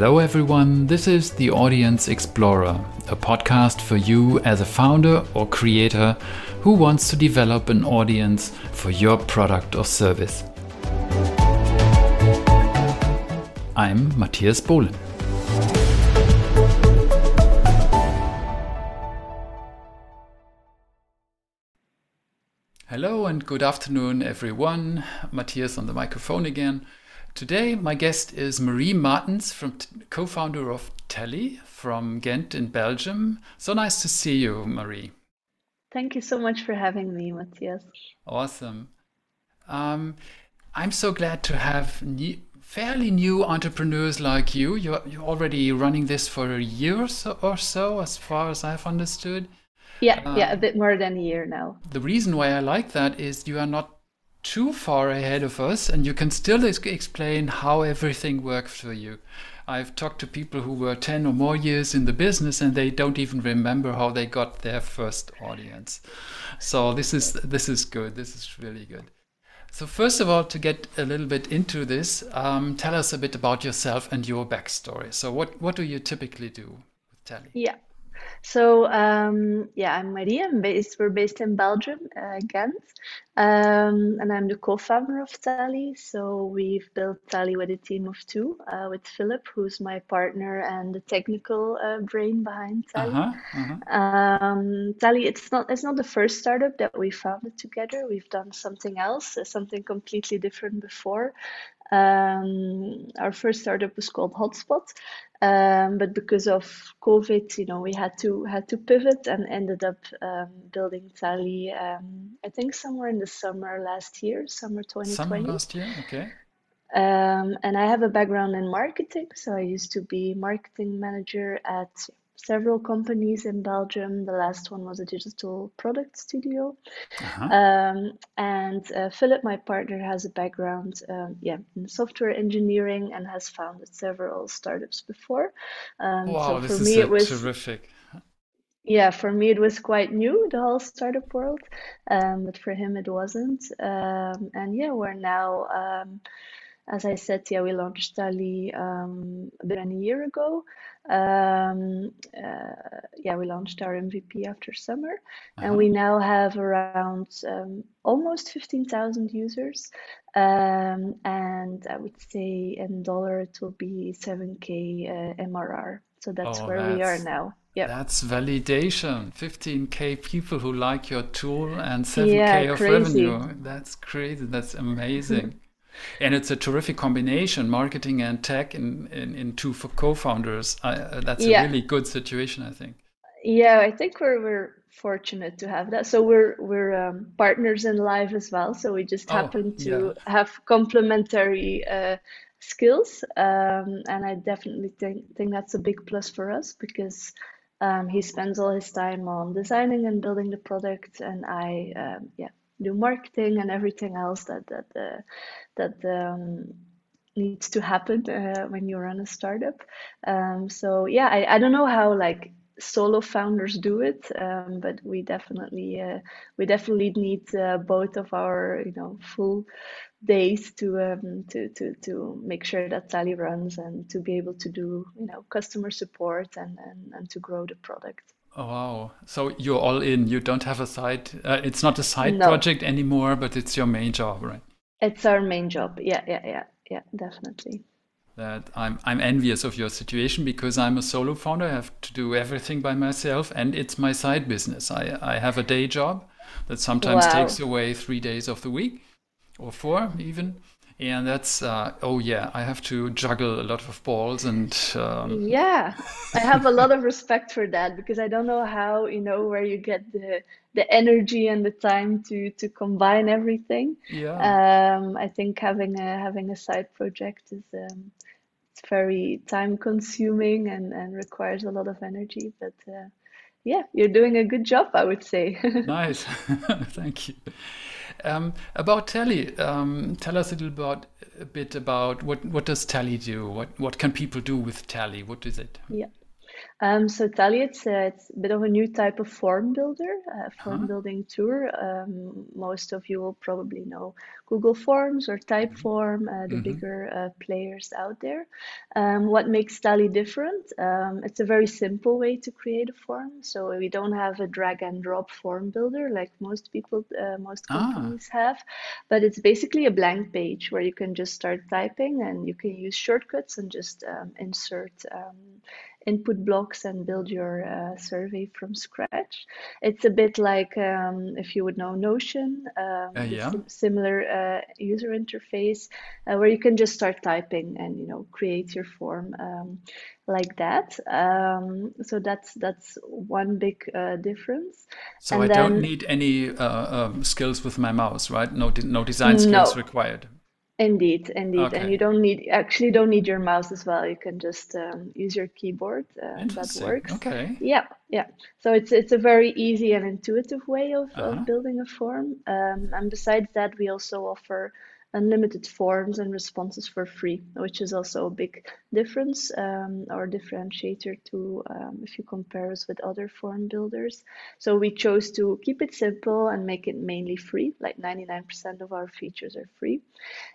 Hello, everyone. This is The Audience Explorer, a podcast for you as a founder or creator who wants to develop an audience for your product or service. I'm Matthias Bohlen. Hello and good afternoon, everyone. Matthias on the microphone again. Today, my guest is Marie Martens, from co-founder of Tally from Ghent in Belgium. So nice to see you, Marie. Thank you so much for having me, Matthias. Awesome. Um, I'm so glad to have new, fairly new entrepreneurs like you. You're, you're already running this for a year or so, or so as far as I've understood. Yeah, uh, yeah, a bit more than a year now. The reason why I like that is you are not too far ahead of us and you can still ex- explain how everything worked for you. I've talked to people who were 10 or more years in the business and they don't even remember how they got their first audience. So this is this is good. This is really good. So first of all, to get a little bit into this, um, tell us a bit about yourself and your backstory. So what, what do you typically do with Tally? Yeah. So um, yeah, I'm Maria. I'm based, we're based in Belgium, uh, Ghent, um, and I'm the co-founder of Tally. So we've built Tally with a team of two, uh, with Filip, who's my partner and the technical uh, brain behind Tally. Uh-huh, uh-huh. Um, Tally, it's not it's not the first startup that we founded together. We've done something else, something completely different before. Um, our first startup was called Hotspot, um, but because of COVID, you know, we had to had to pivot and ended up um, building Tally. Um, I think somewhere in the summer last year, summer 2020. Summer last year, okay. Um, and I have a background in marketing, so I used to be marketing manager at several companies in Belgium. The last one was a digital product studio. Uh-huh. Um, and uh, Filip, my partner, has a background um, yeah, in software engineering and has founded several startups before. Um, wow, so this for me, it was terrific. Yeah, for me, it was quite new, the whole startup world. Um, but for him, it wasn't. Um, and yeah, we're now um, as I said, yeah, we launched Tally um, a bit than a year ago. Um, uh, yeah, we launched our MVP after summer, uh-huh. and we now have around um, almost 15,000 users. Um, and I would say in dollar it will be 7k uh, MRR. So that's oh, where that's, we are now. Yeah, that's validation. 15k people who like your tool and 7k yeah, of crazy. revenue. That's crazy. That's amazing. And it's a terrific combination, marketing and tech in, in, in two co-founders. Uh, that's yeah. a really good situation, I think. Yeah, I think we're, we're fortunate to have that. So we're we're um, partners in live as well. So we just oh, happen to yeah. have complementary uh, skills, um, and I definitely think think that's a big plus for us because um, he spends all his time on designing and building the product, and I um, yeah do marketing and everything else that that uh, that um, needs to happen uh, when you run a startup. Um, so yeah, I, I don't know how like solo founders do it, um, but we definitely uh, we definitely need uh, both of our you know full days to um, to to to make sure that Tally runs and to be able to do you know customer support and and, and to grow the product. Oh, wow. So you're all in. You don't have a side, uh, it's not a side no. project anymore, but it's your main job, right? It's our main job. Yeah, yeah, yeah, yeah, definitely. That I'm, I'm envious of your situation because I'm a solo founder. I have to do everything by myself and it's my side business. I, I have a day job that sometimes wow. takes away three days of the week or four even and that's uh, oh yeah i have to juggle a lot of balls and um... yeah i have a lot of respect for that because i don't know how you know where you get the the energy and the time to to combine everything. Yeah. Um, i think having a having a side project is um, it's very time consuming and and requires a lot of energy but uh, yeah you're doing a good job i would say. Nice. Thank you um, about Tally, um, tell us a little about a bit about what what does Tally do? What what can people do with Tally? What is it? Yeah. Um, so Tally, it's, uh, it's a bit of a new type of form builder, uh, form huh? building tool. Um, most of you will probably know Google Forms or Typeform, uh, the mm-hmm. bigger uh, players out there. Um, what makes Tally different? Um, it's a very simple way to create a form. So we don't have a drag and drop form builder like most people, uh, most ah. companies ah. have, but it's basically a blank page where you can just start typing and you can use shortcuts and just um, insert um, input blocks and build your uh, survey from scratch. It's a bit like um, if you would know Notion, um, uh, yeah. similar uh, user interface uh, where you can just start typing and you know create your form um, like that. Um, so that's that's one big uh, difference. So and I then, don't need any uh, um, skills with my mouse, right? No, no design skills no. required. Indeed, indeed, okay. and you don't need actually don't need your mouse as well. You can just um, use your keyboard. Uh, that works. Okay. Yeah, yeah. So it's it's a very easy and intuitive way of, uh-huh. of building a form. Um, and besides that, we also offer unlimited forms and responses for free, which is also a big difference um, or differentiator to um, if you compare us with other form builders. So we chose to keep it simple and make it mainly free, like 99% of our features are free.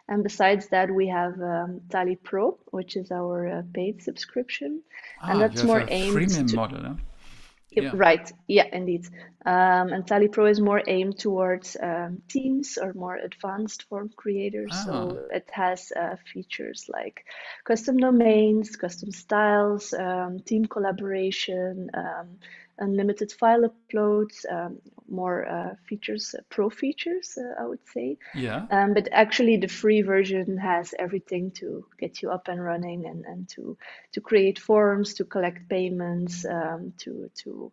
And besides that, we have um, Tally Pro, which is our uh, paid subscription, ah, and that's more aimed freemium to, model. Huh? Yeah. Right. Yeah, indeed. Um, and Tally Pro is more aimed towards um, teams or more advanced form creators. So ah. it has uh, features like custom domains, custom styles, um, team collaboration, um, unlimited file uploads, um, more uh, features, uh, pro features, uh, I would say. Yeah. Um, but actually, the free version has everything to get you up and running and, and to to create forms, to collect payments, um, to to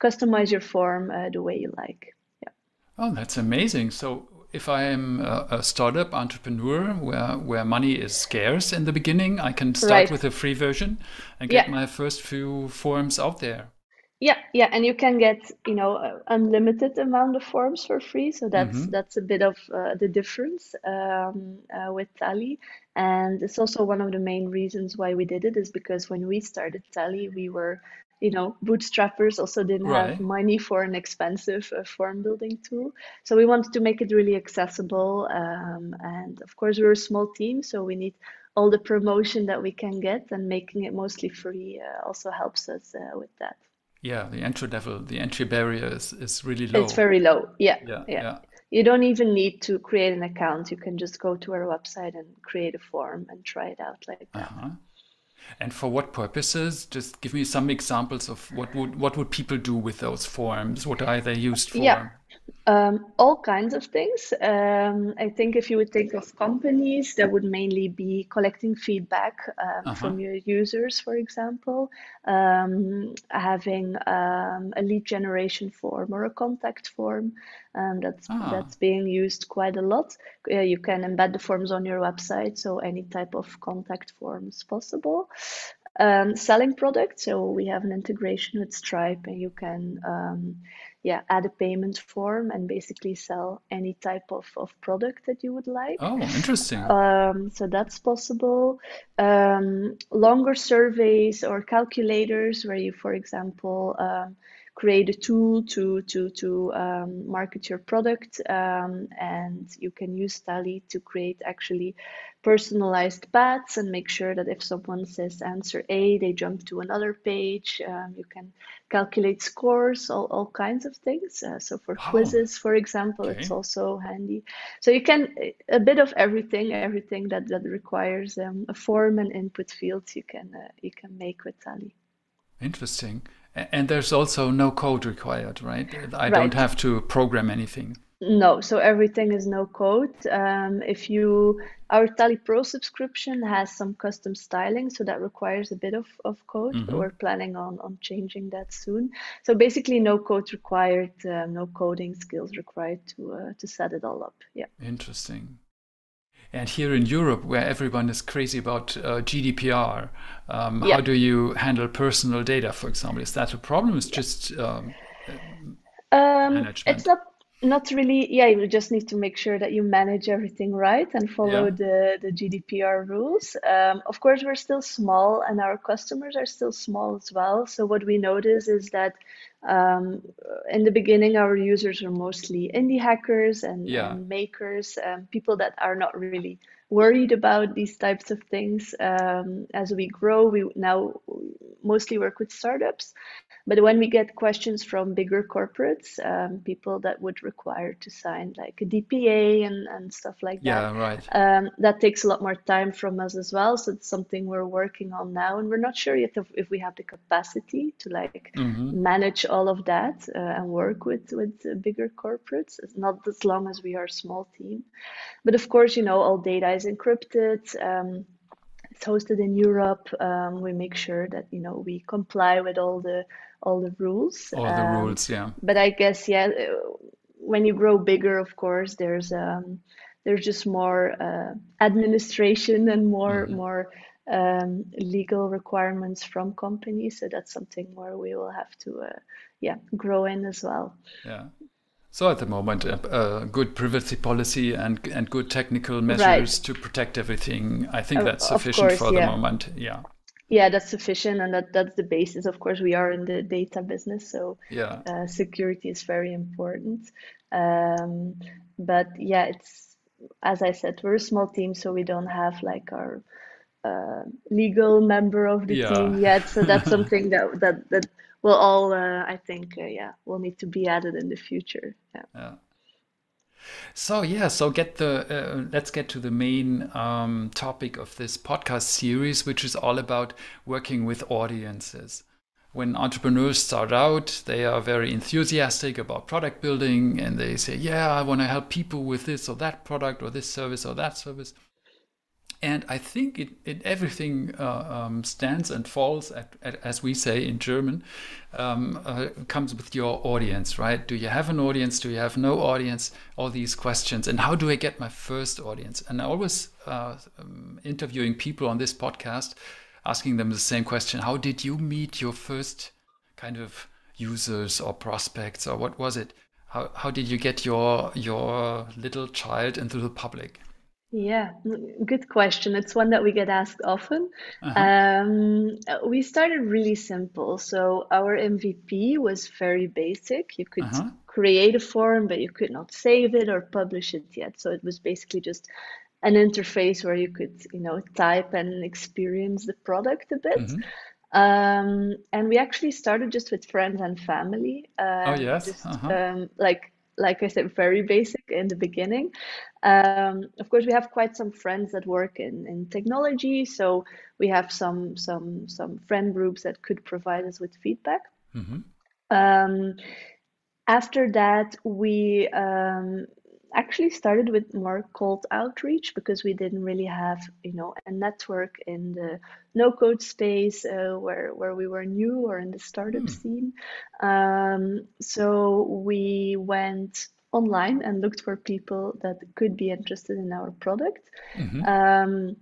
customize your form uh, the way you like. Yeah. Oh, that's amazing. So if I am a, a, startup entrepreneur where where money is scarce in the beginning, I can start right. with a free version and get yeah. my first few forms out there. Yeah, yeah, and you can get you know unlimited amount of forms for free. So that's mm-hmm. that's a bit of uh, the difference um, uh, with Tally, and it's also one of the main reasons why we did it is because when we started Tally, we were you know bootstrappers also didn't right. have money for an expensive uh, form building tool so we wanted to make it really accessible um, and of course we're a small team so we need all the promotion that we can get and making it mostly free uh, also helps us uh, with that yeah the entry level the entry barrier is, is really low. It's very low. Yeah, yeah yeah, yeah. You don't even need to create an account. You can just go to our website and create a form and try it out like that. Uh-huh. and for what purposes? Just give me some examples of what would what would people do with those forms? What are they used for? Yeah um, all kinds of things. Um, I think if you would think of companies, that would mainly be collecting feedback um, uh-huh. from your users, for example, um, having um, a lead generation form or a contact form. Um, that's ah. that's being used quite a lot. Uh, you can embed the forms on your website, so any type of contact forms possible. selling products, so we have an integration with Stripe, and you can yeah add a payment form and basically sell any type of, of product that you would like. Oh interesting. Um, so that's possible. Um, longer surveys or calculators where you for example um, create a tool to to to um, market your product um, and you can use tally to create actually personalized paths and make sure that if someone says answer A, they jump to another page. Um, you can calculate scores, all, all kinds of things. Uh, so for oh. quizzes, for example, okay. it's also handy. So you can, a bit of everything, everything that, that requires um, a form and input fields you can, uh, you can make with Tally. Interesting. And there's also no code required, right? I right. don't have to program anything. No, so everything is no code. Um, if you, our Tally Pro subscription has some custom styling, so that requires a bit of, of code. Mm-hmm. But we're planning on on changing that soon. So basically, no code required, uh, no coding skills required to uh, to set it all up. Yeah. Interesting. And here in Europe, where everyone is crazy about uh, GDPR, um, yeah. how do you handle personal data, for example? Is that a problem? It's just um, um, it's not not really. Yeah, you just need to make sure that you manage everything right and follow Yeah. the the GDPR rules. Um, of course, we're still small and our customers are still small as well. So what we notice is that um, in the beginning, our users are mostly indie hackers and, Yeah. and makers, um, people that are not really worried about these types of things. Um, as we grow, we now mostly work with startups. But when we get questions from bigger corporates, um, people that would require to sign like a DPA and, and stuff like that, Yeah, right. um, that takes a lot more time from us as well. So it's something we're working on now, and we're not sure yet if, if we have the capacity to like hmm manage all of that uh, and work with with bigger corporates. It's not as long as we are a small team, but of course, you know, all data is encrypted. Um, it's hosted in Europe. Um, we make sure that you know we comply with all the all the rules. All the Um, rules, yeah. but I guess yeah, uh, when you grow bigger, of course, there's um, there's just more uh, administration and more hmm more um, legal requirements from companies. So that's something where we will have to uh, yeah grow in as well. Yeah. So at the moment, a, a good privacy policy and and good technical Right. measures to protect everything. I think that's sufficient course, for the moment. Yeah. Yeah, that's sufficient, and that that's the basis. Of course, we are in the data business, so Yeah. uh, security is very important. Um, but yeah, it's as I said, we're a small team, so we don't have like our uh, legal member of the Yeah. team yet. So that's something that that that will all, uh, I think, uh, yeah, will need to be added in the future. Yeah. Yeah. So yeah, so get the uh, let's get to the main um, topic of this podcast series, which is all about working with audiences. When entrepreneurs start out, they are very enthusiastic about product building, and they say, "Yeah, I want to help people with this or that product or this service or that service." And I think it, it everything uh, um, stands and falls, at, at, as we say in German, um, uh, comes with your audience, right? Do you have an audience? Do you have no audience? All these questions. And how do I get my first audience? And I always uh, um, interviewing people on this podcast, asking them the same question: How did you meet your first kind of users or prospects, or what was it? How how did you get your your little child into the public? Yeah, mm, good question. It's one that we get asked often. Uh-huh. Um, uh, we started really simple. So our MVP was very basic. You could Uh-huh. create a form, but you could not save it or publish it yet. So it was basically just an interface where you could, you know, type and experience the product a bit. hmm Um, and we actually started just with friends and family, Oh um, yes. just Uh-huh. um, like like I said, very basic in the beginning. Um, of course, we have quite some friends that work in, in technology, so we have some some some friend groups that could provide us with feedback. hmm Um, after that, we um, actually started with more cold outreach because we didn't really have, you know, a network in the no-code space uh, where where we were new or in the startup Hmm. scene. Um, so we went online and looked for people that could be interested in our product. hmm Um,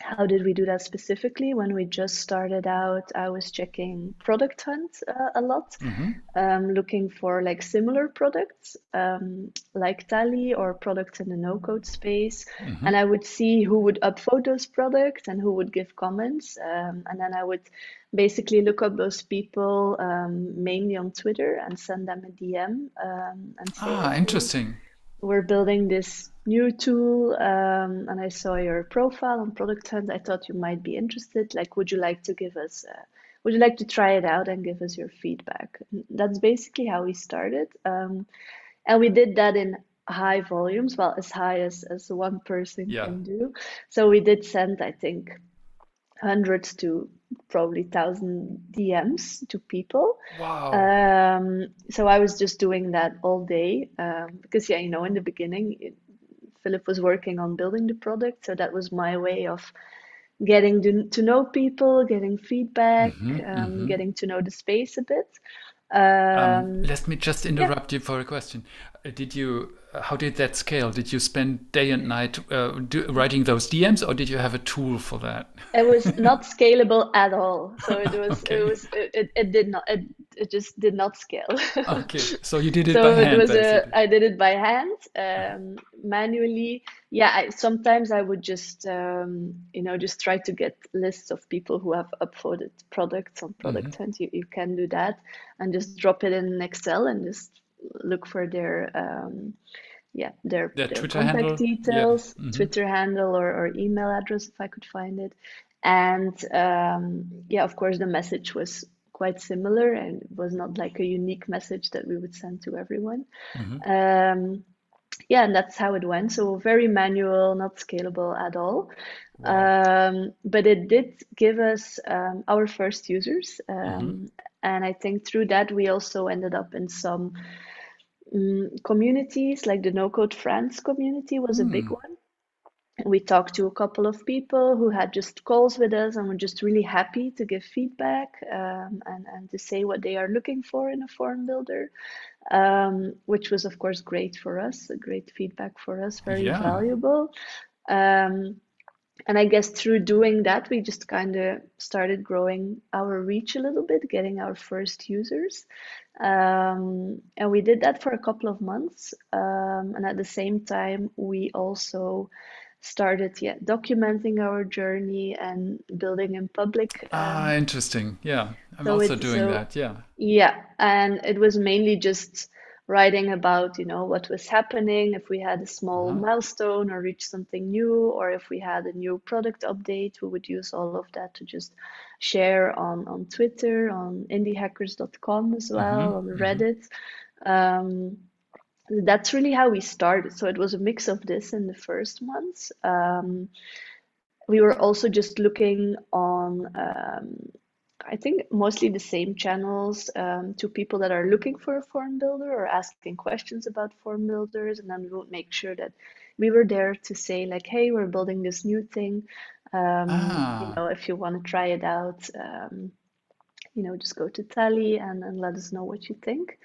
how did we do that specifically? When we just started out, I was checking Product Hunt uh, a lot, hmm um, looking for like similar products, um, like Tally or products in the no-code space. hmm And I would see who would upvote those products and who would give comments. Um, and then I would basically look up those people, um, mainly on Twitter, and send them a DM, um, and Ah, interesting. We're building this new tool, um, and I saw your profile on Product Hunt. I thought you might be interested. Like, would you like to give us, uh, would you like to try it out and give us your feedback? That's basically how we started. Um, and we did that in high volumes, well, as high as, as one person Yeah. can do. So we did send, I think, hundreds to probably thousand DMs to people. Wow. Um, so I was just doing that all day um, because, yeah, you know, in the beginning, it, Filip was working on building the product, so that was my way of getting to, to know people, getting feedback, hmm um, hmm getting to know the space a bit. Um, Um, let me just yeah. interrupt you for a question. Uh, Did you, uh, how did that scale? Did you spend day and night uh, do, writing those DMs, or did you have a tool for that? It was not scalable at all. So it was, it was, it, it, did not, it, it just did not scale. okay, so you did it so by it was basically. a, I did it by hand, um, manually. Yeah, I, sometimes I would just um, you know just try to get lists of people who have uploaded products on Product hmm Hunt. You you can do that and just drop it in Excel and just look for their um, yeah their Their their Twitter contact handle, yeah. details, hmm Twitter handle or, or email address if I could find it. And um, yeah, of course, the message was quite similar and it was not like a unique message that we would send to everyone. hmm Um, yeah, and that's how it went. So very manual, not scalable at all. Wow. Um, but it did give us um, our first users. hmm Um, and I think through that, we also ended up in some um, communities, like the No Code France community was a big Mm. one we talked to a couple of people who had just calls with us and were just really happy to give feedback um, and, and to say what they are looking for in a form builder, um, which was, of course, great for us, great feedback for us, very Yeah. valuable. Um, and I guess through doing that, we just kind of started growing our reach a little bit, getting our first users. Um, and we did that for a couple of months. Um, and at the same time, we also started yeah documenting our journey and building in public Ah, um, interesting. Yeah, I'm so also it doing so that. Yeah. yeah and it was mainly just writing about you know what was happening if we had a small Uh-huh. milestone or reached something new or if we had a new product update we would use all of that to just share on on Twitter on indiehackers.com as hmm well on hmm Reddit um, that's really how we started. So it was a mix of this in the first months. Um, we were also just looking on, um, I think mostly the same channels um, to people that are looking for a form builder or asking questions about form builders. And then we would make sure that we were there to say, like, hey, we're building this new thing. Um, you Ah, know, if you want to try it out, um, you know, just go to Tally and, and let us know what you think.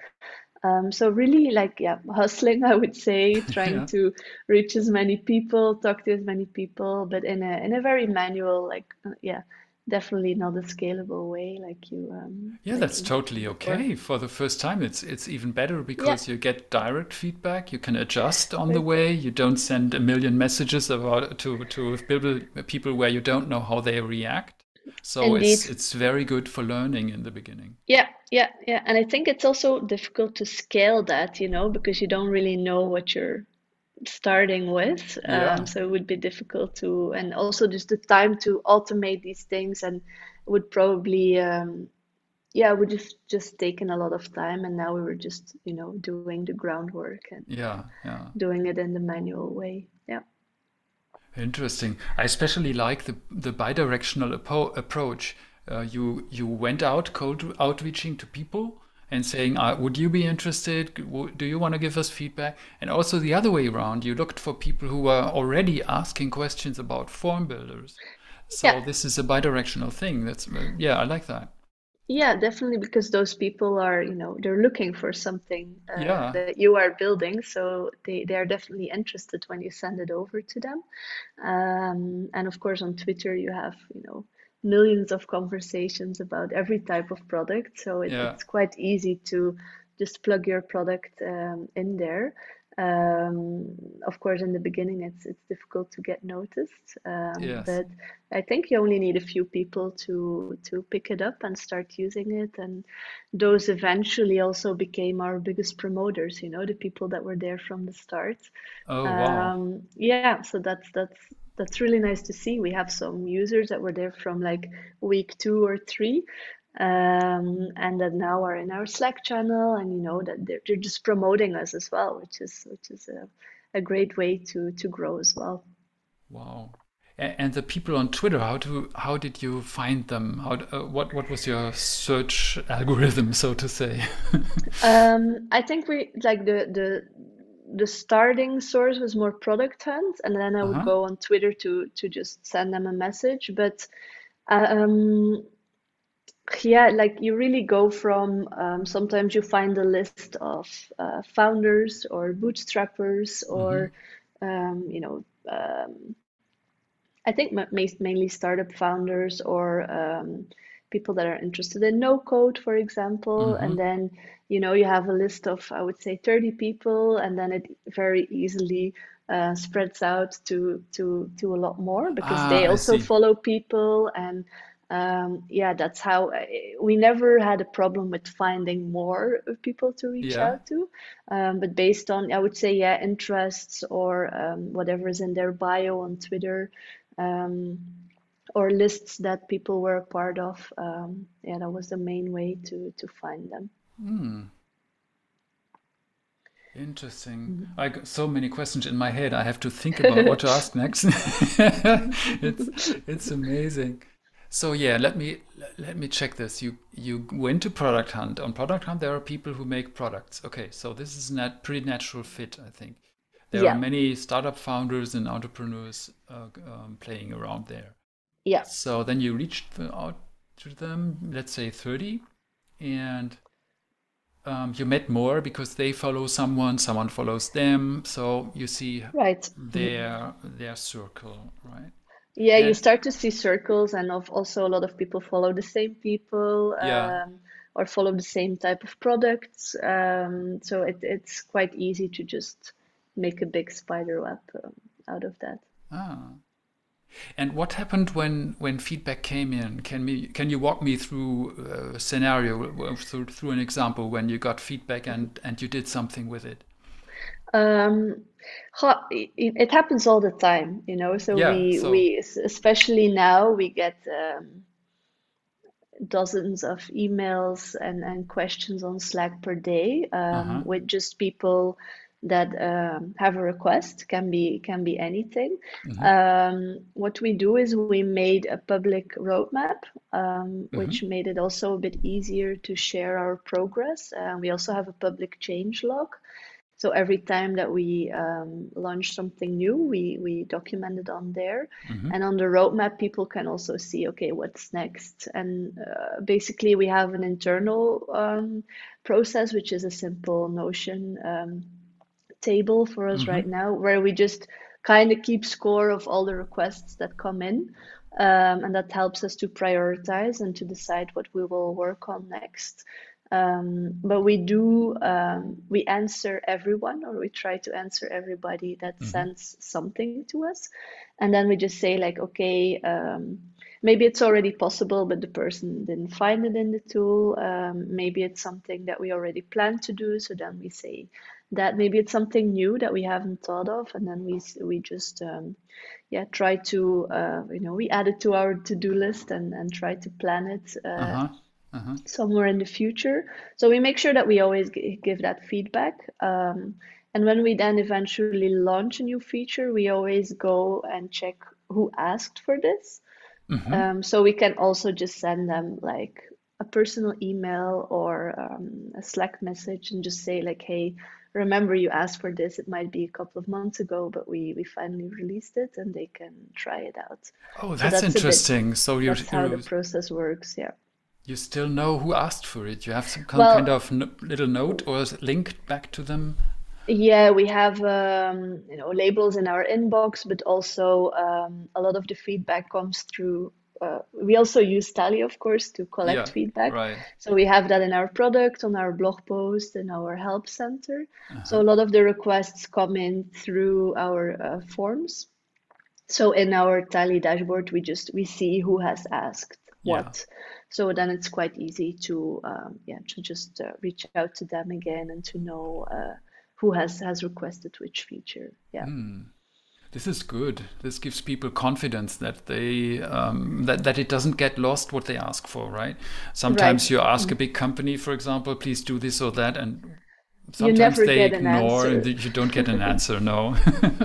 Um, so really like yeah, hustling, I would say, trying yeah. to reach as many people, talk to as many people, but in a in a very manual, like uh, yeah, definitely not a scalable way like you um Yeah, like that's totally okay. For the first time, it's it's even better Yeah, because you get direct feedback. You can adjust on the way. You don't send a million messages about to to people people where you don't know how they react. So Indeed. it's it's very good for learning in the beginning. Yeah, yeah, yeah. And I think it's also difficult to scale that, you know, because you don't really know what you're starting with. Um, Yeah. so it would be difficult to, and also just the time to automate these things and would probably, um, yeah, would just just taken a lot of time. And now we were just, you know, doing the groundwork and Yeah, yeah. doing it in the manual way. Yeah. Interesting. I especially like the the bidirectional approach. Uh, you you went out cold outreaching to people and saying, uh, "Would you be interested? Do you want to give us feedback?" And also the other way around, you looked for people who were already asking questions about form builders. Yeah. So this is a bidirectional thing. That's uh, yeah, I like that. Yeah, definitely because those people are, you know, they're looking for something uh, Yeah, that you are building, so they they are definitely interested when you send it over to them. Um, and of course, on Twitter, you have, you know, millions of conversations about every type of product, so it, yeah, it's quite easy to just plug your product um, in there. Um, of course, in the beginning, it's it's difficult to get noticed, um, yes. but I think you only need a few people to to pick it up and start using it, and those eventually also became our biggest promoters, you know, the people that were there from the start. Oh wow. Um, yeah, so that's that's that's really nice to see. We have some users that were there from like week two or three, um, and that now are in our Slack channel, and you know that they're, they're just promoting us as well, which is which is a, a great way to to grow as well. Wow. And the people on Twitter, how do how did you find them? How uh, what what was your search algorithm, so to say? Um, I think we like the the the starting source was more product hunt, and then I would Uh-huh. go on Twitter to to just send them a message. But um, yeah, like you really go from um, sometimes you find a list of uh, founders or bootstrappers or um, you know um, I think ma- ma- mainly startup founders or um, people that are interested in no code, for example, and Mm-hmm. then you know you have a list of I would say 30 people, and then it very easily uh, spreads out to to to a lot more because Ah, they also follow people and um, yeah, that's how I, we never had a problem with finding more people to reach Yeah. out to. Um, but based on, I would say, yeah, interests or um, whatever is in their bio on Twitter, um, or lists that people were a part of. Um, yeah, that was the main way to to find them. Hmm. Interesting. I got so many questions in my head. I have to think about what to ask next. It's it's amazing. So yeah, let me let me check this. You you went to Product Hunt. On Product Hunt, there are people who make products. Okay, so this is a pretty natural fit, I think. There are many startup founders and entrepreneurs uh, um, playing around there. yeah, So then you reached out to them, let's say 30, and um, you met more because they follow someone, someone follows them. So you see right. Their their circle, right? Yeah, you start to see circles, and of also a lot of people follow the same people, yeah, um, or follow the same type of products. Um, so it, it's quite easy to just make a big spider web um, out of that. ah. And what happened when when feedback came in? Can me can you walk me through a scenario, uh, through through an example when you got feedback and and you did something with it? Um, it, it happens all the time, you know. So Yeah. we So. we especially now we get um, dozens of emails and, and questions on Slack per day um, Uh-huh. with just people that um, have a request. Can be can be anything. Mm-hmm. Um, what we do is we made a public roadmap, um, Mm-hmm. which made it also a bit easier to share our progress. Uh, we also have a public change log. So every time that we um, launch something new, we we document it on there, Mm-hmm. and on the roadmap, people can also see, okay, what's next. And uh, basically, we have an internal um, process, which is a simple Notion um, table for us Mm-hmm. right now, where we just kind of keep score of all the requests that come in. Um, and that helps us to prioritize and to decide what we will work on next. Um, but we do, um, we answer everyone, or we try to answer everybody that Mm-hmm. sends something to us. And then we just say, like, okay, um, maybe it's already possible, but the person didn't find it in the tool. Um, maybe it's something that we already planned to do. So then we say that maybe it's something new that we haven't thought of. And then we, we just, um, yeah, try to, uh, you know, we add it to our to-do list and, and try to plan it. Uh, Uh-huh. Uh-huh. somewhere in the future. So we make sure that we always g- give that feedback. Um, and when we then eventually launch a new feature, we always go and check who asked for this. Mm-hmm. Um, so we can also just send them like a personal email or um, a Slack message and just say like, hey, remember you asked for this. It might be a couple of months ago, but we we finally released it and they can try it out. Oh, So that's that's a bit, interesting. So you that's how the process works. Yeah. you still know who asked for it. You have some kind kind of n little note or link back to them. Yeah, we have um, you know labels in our inbox, but also um, a lot of the feedback comes through. Uh, we also use Tally, of course, to collect Yeah, feedback. right. So we have that in our product, on our blog post, in our help center. So Uh-huh. a lot of the requests come in through our uh, forms. So in our Tally dashboard, we just we see who has asked Yeah. what. So then it's quite easy to um, yeah to just uh, reach out to them again and to know uh, who has has requested which feature. Yeah. Hmm. This is good. This gives people confidence that they um, that that it doesn't get lost what they ask for, right? Right. Sometimes you ask a big company, for example, please do this or that, and sometimes they get an ignore and you don't get an answer. No.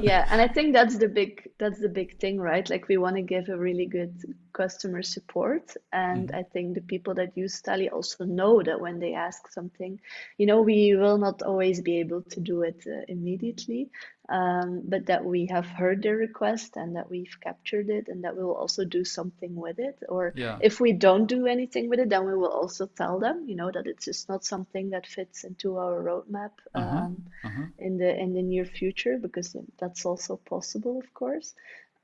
Yeah, and I think that's the big that's the big thing, right? Like we want to give a really good customer support, and Mhm. I think the people that use Tally also know that when they ask something, you know, we will not always be able to do it uh, immediately, um, but that we have heard their request and that we've captured it, and that we will also do something with it. Or Yeah. if we don't do anything with it, then we will also tell them, you know, that it's just not something that fits into our roadmap. Uh-huh. Um, Uh-huh. in the in the near future because that's also possible, of course.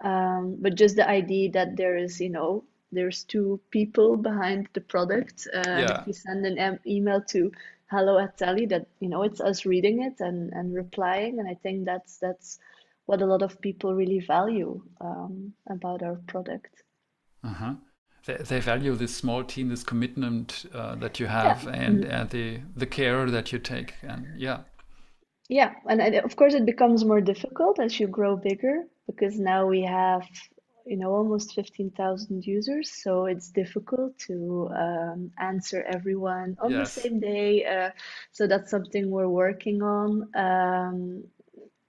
Um, but just the idea that there is, you know, there's two people behind the product. Uh, yeah. If you send an email to hello at Tally, that you know it's us reading it and and replying, and I think that's that's what a lot of people really value um, about our product. Uh-huh. They, they value this small team, this commitment uh, that you have, yeah. and, mm-hmm. the the care that you take, and yeah. Yeah, and of course it becomes more difficult as you grow bigger because now we have you know almost 15,000 users so it's difficult to um, answer everyone on yes. the same day uh, so that's something we're working on um,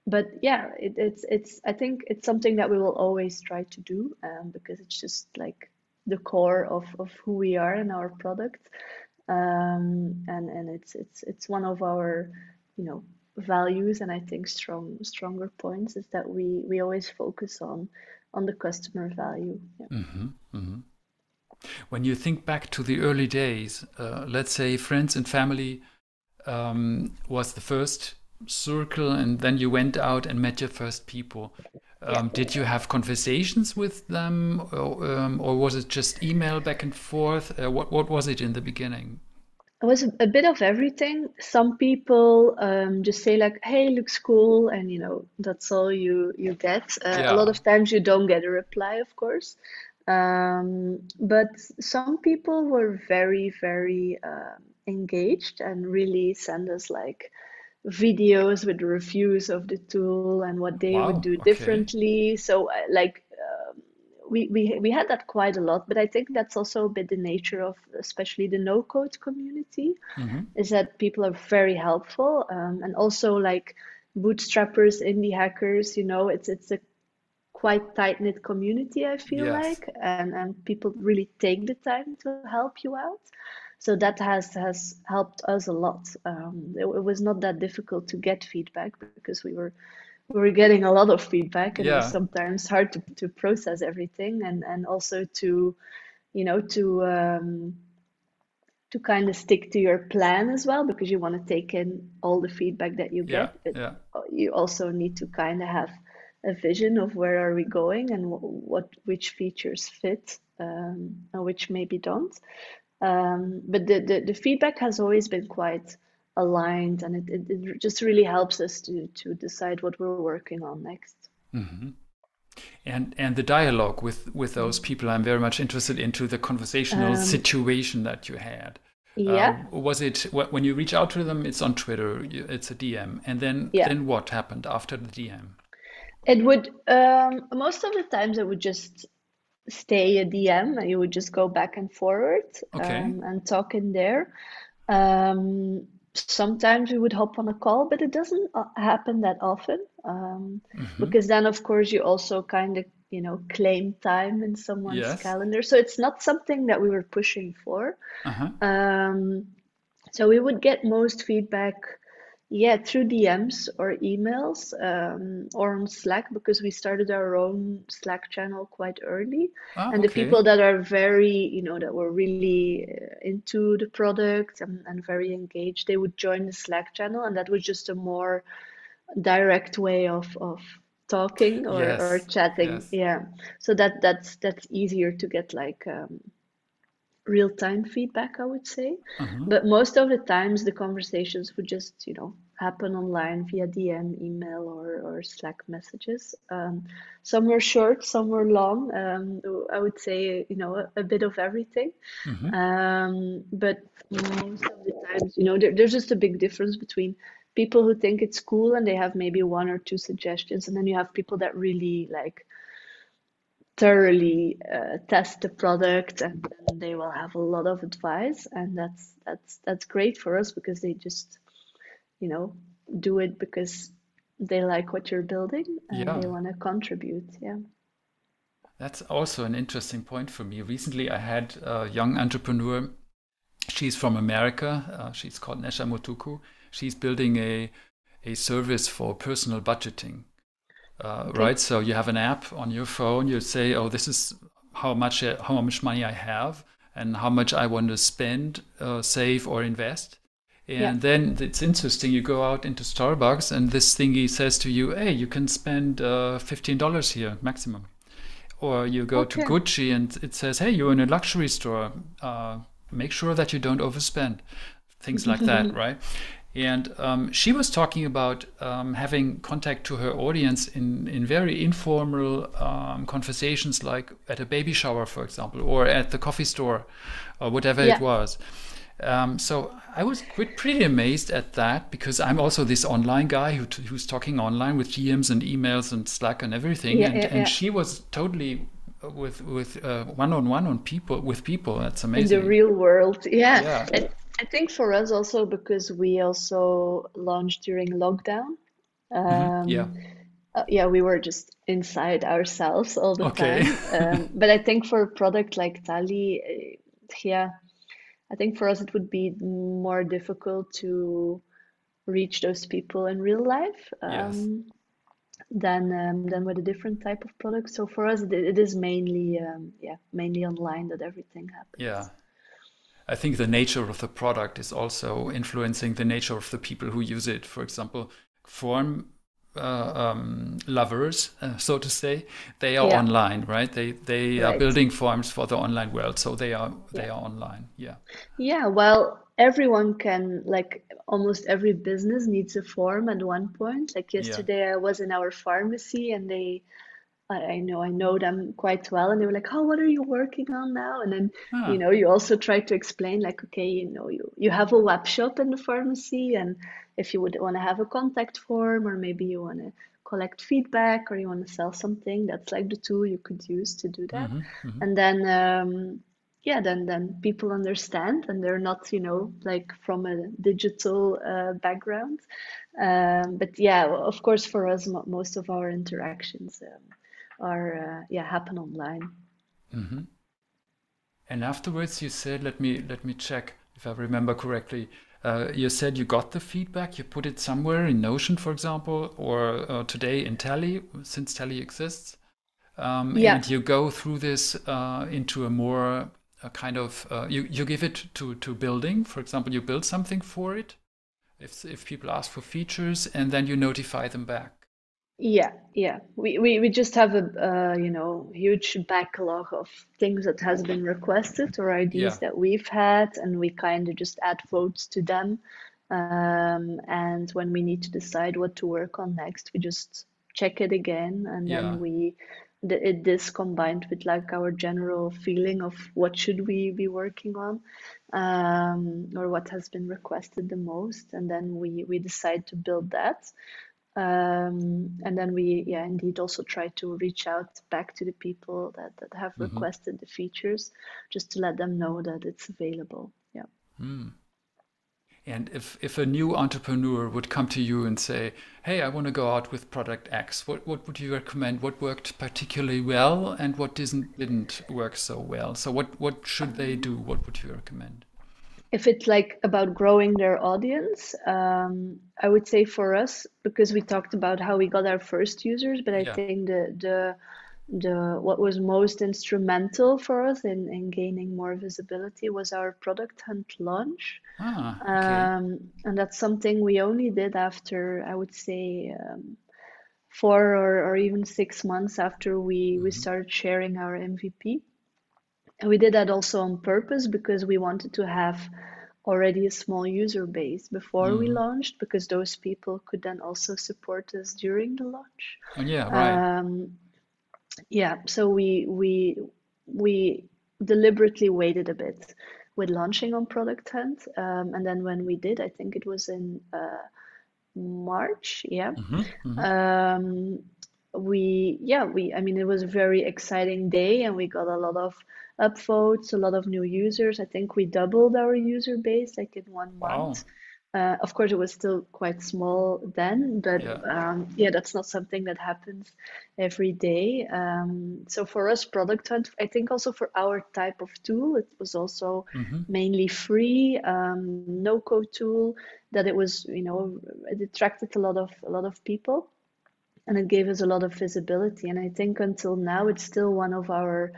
but yeah it, it's it's i think it's something that we will always try to do um, because it's just like the core of, of who we are and our product um, and and it's it's it's one of our you know values and i think strong stronger points is that we we always focus on on the customer value yeah. mm-hmm, mm-hmm. when you think back to the early days uh, let's say friends and family um, was the first circle and then you went out and met your first people um, did you have conversations with them or, um, or, was it just email back and forth uh, what, what was it in the beginning it was a bit of everything some people um, just say like hey looks cool and you know that's all you you get uh, yeah. a lot of times you don't get a reply of course um, but some people were very very uh, engaged and really send us like videos with reviews of the tool and what they wow, would do okay. differently. So uh, like we, we we had that quite a lot, but I think that's also a bit the nature of especially the no code community mm-hmm. is that people are very helpful um, and also like bootstrappers, indie hackers. You know, it's it's a quite tight knit community. I feel yes. like, and and people really take the time to help you out so that has has helped us a lot. Um, it, it, was not that difficult to get feedback because we were we were getting a lot of feedback, and yeah. sometimes hard to, to process everything, and and also to, you know, to um, to kind of stick to your plan as well because you want to take in all the feedback that you get. Yeah, yeah. You also need to kind of have a vision of where are we going and what which features fit um, and which maybe don't. Um, but the, the, the, feedback has always been quite aligned and it, it, it, just really helps us to, to decide what we're working on next. Mm-hmm. And and the dialogue with, with those people, I'm very much interested into the conversational um, situation that you had. Yeah. Um, was it when you reach out to them? It's on Twitter. It's a DM, and then yeah. then what happened after the DM? It would um, most of the times it would just stay a DM and you would just go back and forward okay. um, and talk in there. Um, sometimes we would hop on a call, but it doesn't uh, happen that often um, mm-hmm. because then, of course, you also kind of you know claim time in someone's yes. calendar. So it's not something that we were pushing for. Uh-huh. Um, so we would get most feedback yeah, through DMs or emails um, or on Slack because we started our own Slack channel quite early. Ah, and the people that are very, you know, that were really uh, into the product and, and very engaged, they would join the Slack channel. And that was just a more direct way of, of talking or, yes. or chatting. Yes. Yeah. So that that's that's easier to get like um, real time feedback, I would say. Mm-hmm. But most of the times, the conversations would just, you know, happen online via DM, email, or, or Slack messages. Um, some were short, some were long. Um, I would say, you know, a, a bit of everything. Mm-hmm. Um, but most of the times, you know, there, there's just a big difference between people who think it's cool and they have maybe one or two suggestions, and then you have people that really like thoroughly uh, test the product and, and, they will have a lot of advice. And that's that's that's great for us because they just you know do it because they like what you're building and yeah. they want to contribute yeah. That's also an interesting point for me. Recently i had a young entrepreneur. She's from america. Uh, she's called nesha motuku. She's building a a service for personal budgeting uh, right? So you have an app on your phone. You say, "Oh, this is how much uh, how much money I have and how much I want to spend, uh, save or invest." And yeah. then it's interesting. You go out into Starbucks, and this thingy says to you, "Hey, you can spend uh, fifteen dollars here maximum." or you go okay. to Gucci and it says, "Hey, you're in a luxury store. Uh, make sure that you don't overspend." Things like that, right? And um, she was talking about um, having contact to her audience in, in very informal um, conversations, like at a baby shower, for example, or at the coffee store, or whatever yeah. it was. Um, so I was pretty amazed at that because I'm also this online guy who who's talking online with DMs and emails and Slack and everything, yeah, and, yeah, and she was totally with with one on one on people with people. That's amazing. In the real world, yeah. yeah. I think for us also because we also launched during lockdown. Um, mm-hmm. Yeah. Uh, yeah, we were just inside ourselves all the okay. time. Um, but I think for a product like Tally, uh, yeah, I think for us it would be more difficult to reach those people in real life um, yes. than um, than with a different type of product. So for us, it, it is mainly um, yeah mainly online that everything happens. Yeah. I think the nature of the product is also influencing the nature of the people who use it. For example, form uh, um, lovers, uh, so to say, they are yeah. online, right? They they right. are building forms for the online world, so they are yeah. they are online. Yeah. Yeah. Well, everyone can like almost every business needs a form at one point. Like yesterday, yeah. I was in our pharmacy and they I know I know them quite well, and they were like, "Oh, what are you working on now?" And then huh. you know you also try to explain like, okay, you know, you you have a web shop in the pharmacy, and if you would want to have a contact form, or maybe you want to collect feedback, or you want to sell something, that's like the tool you could use to do that. Mm-hmm, mm-hmm. And then um, yeah, then then people understand, and they're not you know like from a digital uh, background. Um, but yeah, of course, for us, most of our interactions. Um, are uh, yeah happen online. Mm-hmm. And afterwards, you said, "Let me let me check if I remember correctly." Uh, you said you got the feedback. You put it somewhere in Notion, for example, or uh, today in Tally, since Tally exists. Um, yeah. And you go through this uh, into a more a kind of uh, you you give it to to building. For example, you build something for it. If if people ask for features, and then you notify them back. Yeah, yeah. We, we, we just have a uh, you know huge backlog of things that has been requested or ideas yeah. that we've had, and we kind of just add votes to them. Um, and when we need to decide what to work on next, we just check it again, and yeah. then we the, this combined with like our general feeling of what should we be working on um, or what has been requested the most and then we we decide to build that um, and then we, yeah, indeed also try to reach out back to the people that, that have mm-hmm. requested the features just to let them know that it's available. Yeah. Mm. And if, if a new entrepreneur would come to you and say, Hey, I want to go out with product X, what, what would you recommend? What worked particularly well and what didn't, didn't work so well? So, what, what should they do? What would you recommend? If it's like about growing their audience, um, I would say for us, because we talked about how we got our first users, but I yeah. think the the the what was most instrumental for us in, in gaining more visibility was our product hunt launch. Ah, okay. um, and that's something we only did after I would say um, four or, or even six months after we, mm-hmm. we started sharing our MVP. And we did that also on purpose because we wanted to have already a small user base before mm. we launched because those people could then also support us during the launch. Oh, yeah, right. Um, yeah, so we we we deliberately waited a bit with launching on Product Hunt, um, and then when we did, I think it was in uh, March. Yeah. Mm-hmm, mm-hmm. Um, we yeah we I mean it was a very exciting day and we got a lot of upvotes, a lot of new users. I think we doubled our user base like in one month. Uh, of course, it was still quite small then, but yeah. Um, yeah, that's not something that happens every day. Um, so for us, Product Hunt, I think also for our type of tool, it was also mm-hmm. mainly free, um, no code tool. That it was, you know, it attracted a lot of a lot of people, and it gave us a lot of visibility. And I think until now, it's still one of our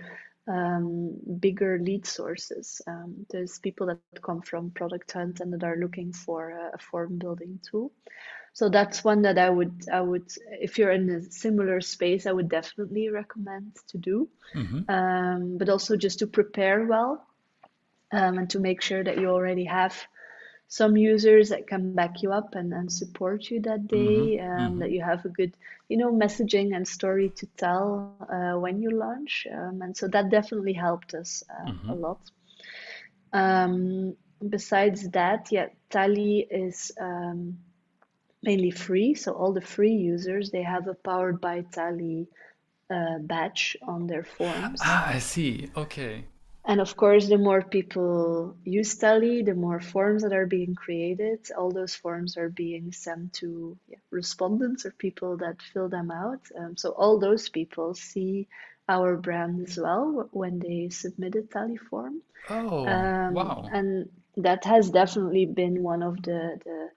um, bigger lead sources. Um, there's people that come from Product Hunt and that are looking for a, a form building tool. so that's one that I would I would if you're in a similar space I would definitely recommend to do Mm-hmm. um, but also just to prepare well um, and to make sure that you already have some users that can back you up and, and support you that Mm-hmm. day um, Mm-hmm. that you have a good you know messaging and story to tell uh, when you launch um, and so that definitely helped us uh, a Mm-hmm. lot um, besides that yeah Tally is um, mainly free. So all the free users, they have a powered by Tally uh, badge on their forms. Ah, I see. Okay. And of course, the more people use Tally, the more forms that are being created. All those forms are being sent to yeah, respondents or people that fill them out. Um, so all those people see our brand as well when they submit a Tally form. Oh, Um, wow. and that has definitely been one of the, the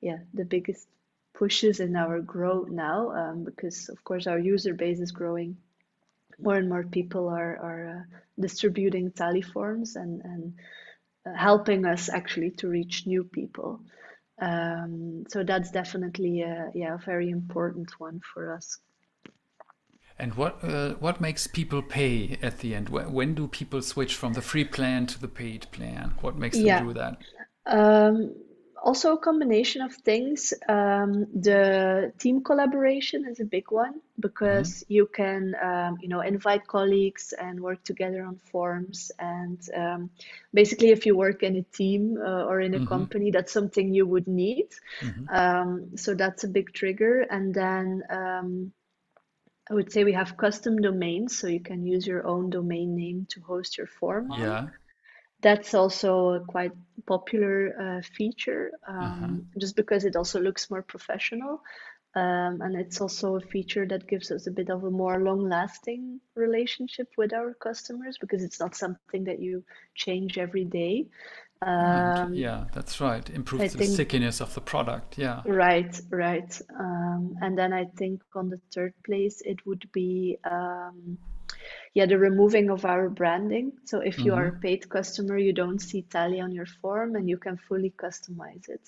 yeah the biggest pushes in our growth now um, because of course our user base is growing more and more people are are uh, distributing tally forms and and uh, helping us actually to reach new people um, so that's definitely a, yeah a very important one for us And what uh, what makes people pay at the end? Wh- When do people switch from the free plan to the paid plan? What makes them yeah do that? Um, also a combination of things. Um, the team collaboration is a big one because you can, um, you know, invite colleagues and work together on forms And um, basically, if you work in a team uh, or in a Mm-hmm. company, that's something you would need. Mm-hmm. Um, so that's a big trigger. And then um, I would say we have custom domains, so you can use your own domain name to host your form on. Yeah. That's also a quite popular uh, feature, Uh-huh. um, just because it also looks more professional. Um, and it's also a feature that gives us a bit of a more long-lasting relationship with our customers because it's not something that you change every day. Um, yeah, that's right. Improves the stickiness of the product. Yeah. Right, right. Um, and then I think on the third place, it would be um, yeah, the removing of our branding. So if you are Mm-hmm. a paid customer, you don't see Tally on your form and you can fully customize it,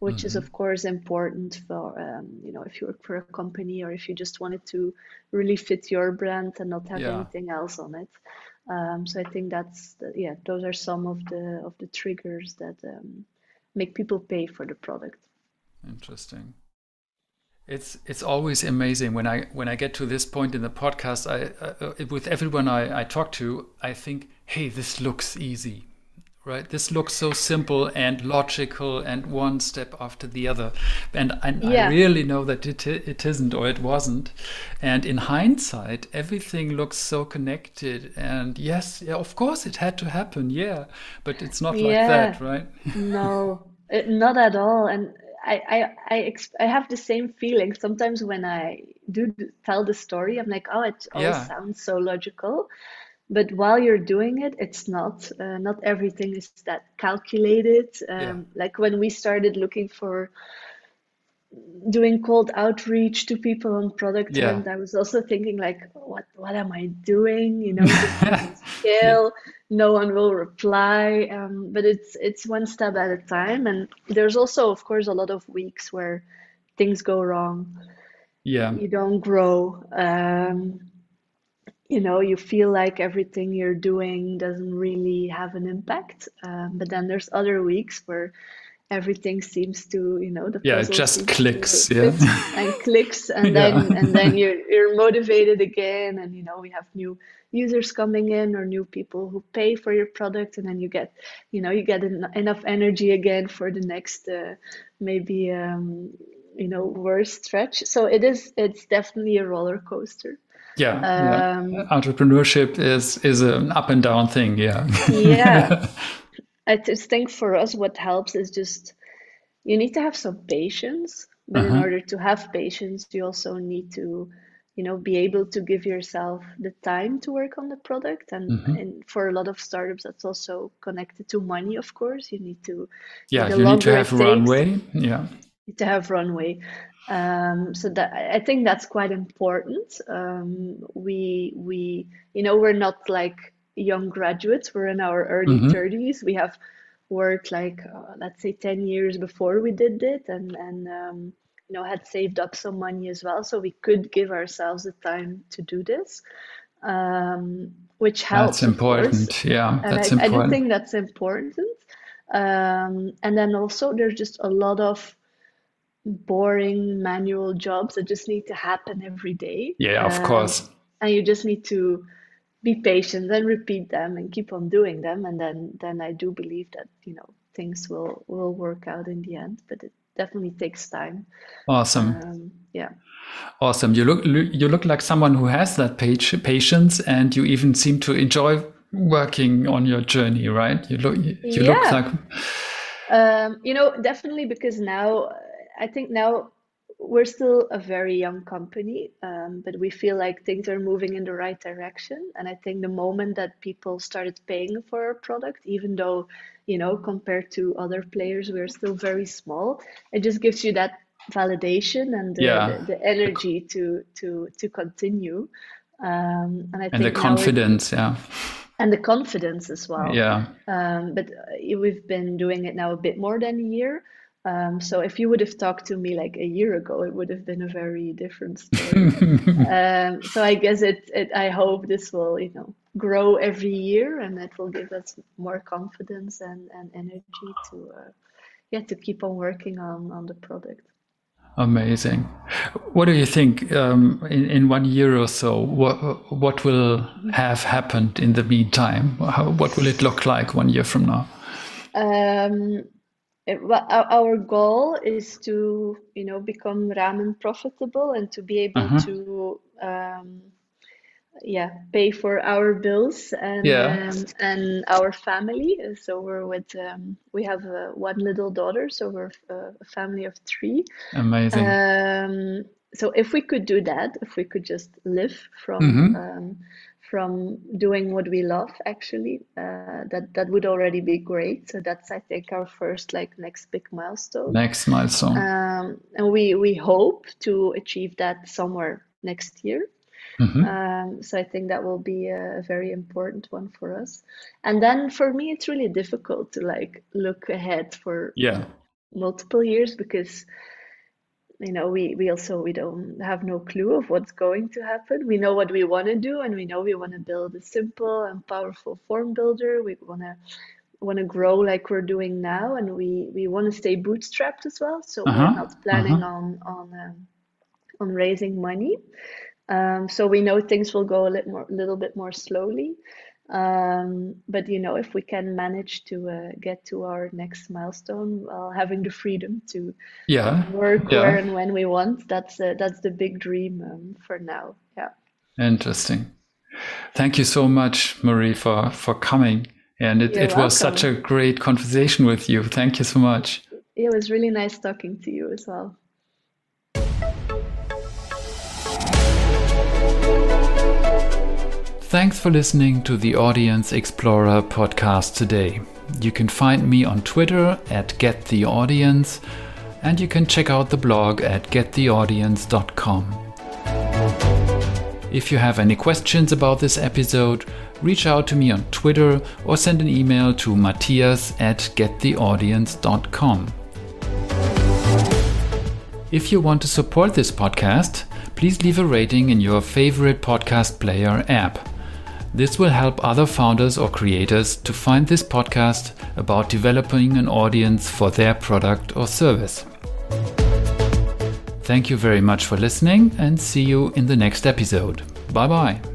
which is Mm-hmm. of course important for um, you know, if you work for a company or if you just wanted to really fit your brand and not have Yeah. anything else on it. Um, so I think that's the, yeah, those are some of the of the triggers that um, make people pay for the product. Interesting. It's it's always amazing when I when I get to this point in the podcast. I uh, with everyone I, I talk to, I think, hey, this looks easy, right? This looks so simple and logical and one step after the other, and I, I really know that it it isn't or it wasn't. And in hindsight, everything looks so connected. And yes, yeah, of course it had to happen, yeah, but it's not like Yeah, that, right? no, uh, not at all. And I, I, I, ex I have the same feeling sometimes when I do tell the story. I'm like, oh, it all Yeah, sounds so logical. But while you're doing it, it's not. Uh, not everything is that calculated. yeah, Um, like when we started looking for doing cold outreach to people on product yeah, hunt, I was also thinking like, what what am I doing? You know, doesn't yeah, scale. No one will reply. Um, but it's it's one step at a time. And there's also, of course, a lot of weeks where things go wrong. yeah. You don't grow. Um, you know, you feel like everything you're doing doesn't really have an impact. Um, but then there's other weeks where everything seems to, you know, the Yeah, it just clicks. Yeah. and clicks, and Yeah. then and then you're you're motivated again, and you know, we have new users coming in or new people who pay for your product, and then you get, you know, you get en enough energy again for the next uh, maybe um, you know, worse stretch. So it is, it's definitely a roller coaster. Yeah, yeah. Um, Entrepreneurship is is an up and down thing. Yeah. yeah, I just think for us, what helps is just you need to have some patience, but in Uh-huh. order to have patience, you also need to, you know, be able to give yourself the time to work on the product. And, hmm and for a lot of startups, that's also connected to money, of course. You need to, yeah, Yeah, you need to have takes, runway. Yeah. to have runway. Um, so that I I think that's quite important. Um, we we you know we're not like young graduates. We're in our early hmm 30s. We have worked like uh, let's say 10 years before we did it, and and um, you know had saved up some money as well, so we could give ourselves the time to do this, um, which helps. That's important. Yeah, that's I, important. I do think that's important. Um, and then also there's just a lot of boring manual jobs that just need to happen every day. Yeah, of Um, course. and you just need to be patient and repeat them and keep on doing them and then then I do believe that you know things will will work out in the end but it definitely takes time Awesome. um, yeah Awesome. You look you look like someone who has that page, patience, and you even seem to enjoy working on your journey, right? You look you look Yeah. like um, you know definitely because now I think now we're still a very young company um, but we feel like things are moving in the right direction and I think the moment that people started paying for our product even though you know compared to other players we're still very small it just gives you that validation and the, Yeah. the, the energy to to to continue um, and I and the think now it- confidence, yeah. and the confidence as well Yeah. um, but uh, we've been doing it now a bit more than a year. Um, so if you would have talked to me like a year ago, it would have been a very different story. um, so I guess it, it, I hope this will, you know, grow every year and it will give us more confidence and, and energy to, uh, yeah, to keep on working on, on the product. Amazing. What do you think um, in, in one year or so? What, what will have happened in the meantime? How, what will it look like one year from now? Um, our, our goal is to, you know, become ramen profitable and to be able Uh-huh. to, um, yeah, pay for our bills and Yeah. um, and our family. So we're with, um, we have uh, one little daughter, so we're uh, a family of three. Amazing. Um, so if we could do that, if we could just live from Mhm. From doing what we love, actually, uh, that that would already be great. So that's, I think, our first like next big milestone. Next milestone. Um, and we we hope to achieve that somewhere next year. Mhm. Um, so I think that will be a, a very important one for us. And then for me, it's really difficult to like look ahead for Yeah. multiple years because you know we we also we don't have no clue of what's going to happen. We know what we want to do and we know we want to build a simple and powerful form builder. We want to want to grow like we're doing now and we we want to stay bootstrapped as well. So Uh-huh, we're not planning on on um, on raising money. Um, so we know things will go a little more little bit more slowly um, but you know, if we can manage to uh, get to our next milestone while having the freedom to Yeah. work Yeah. where and when we want, that's uh, that's the big dream um, for now. Yeah. Interesting. Thank you so much, Marie, for, for coming. And it, You're it was such a great conversation with you. Thank you so much. It was really nice talking to you as well. Thanks for listening to the Audience Explorer podcast today. You can find me on Twitter at GetTheAudience and you can check out the blog at gettheaudience.com. If you have any questions about this episode, reach out to me on Twitter or send an email to matthias at gettheaudience.com. If you want to support this podcast, please leave a rating in your favorite podcast player app. This will help other founders or creators to find this podcast about developing an audience for their product or service. Thank you very much for listening and see you in the next episode. Bye bye.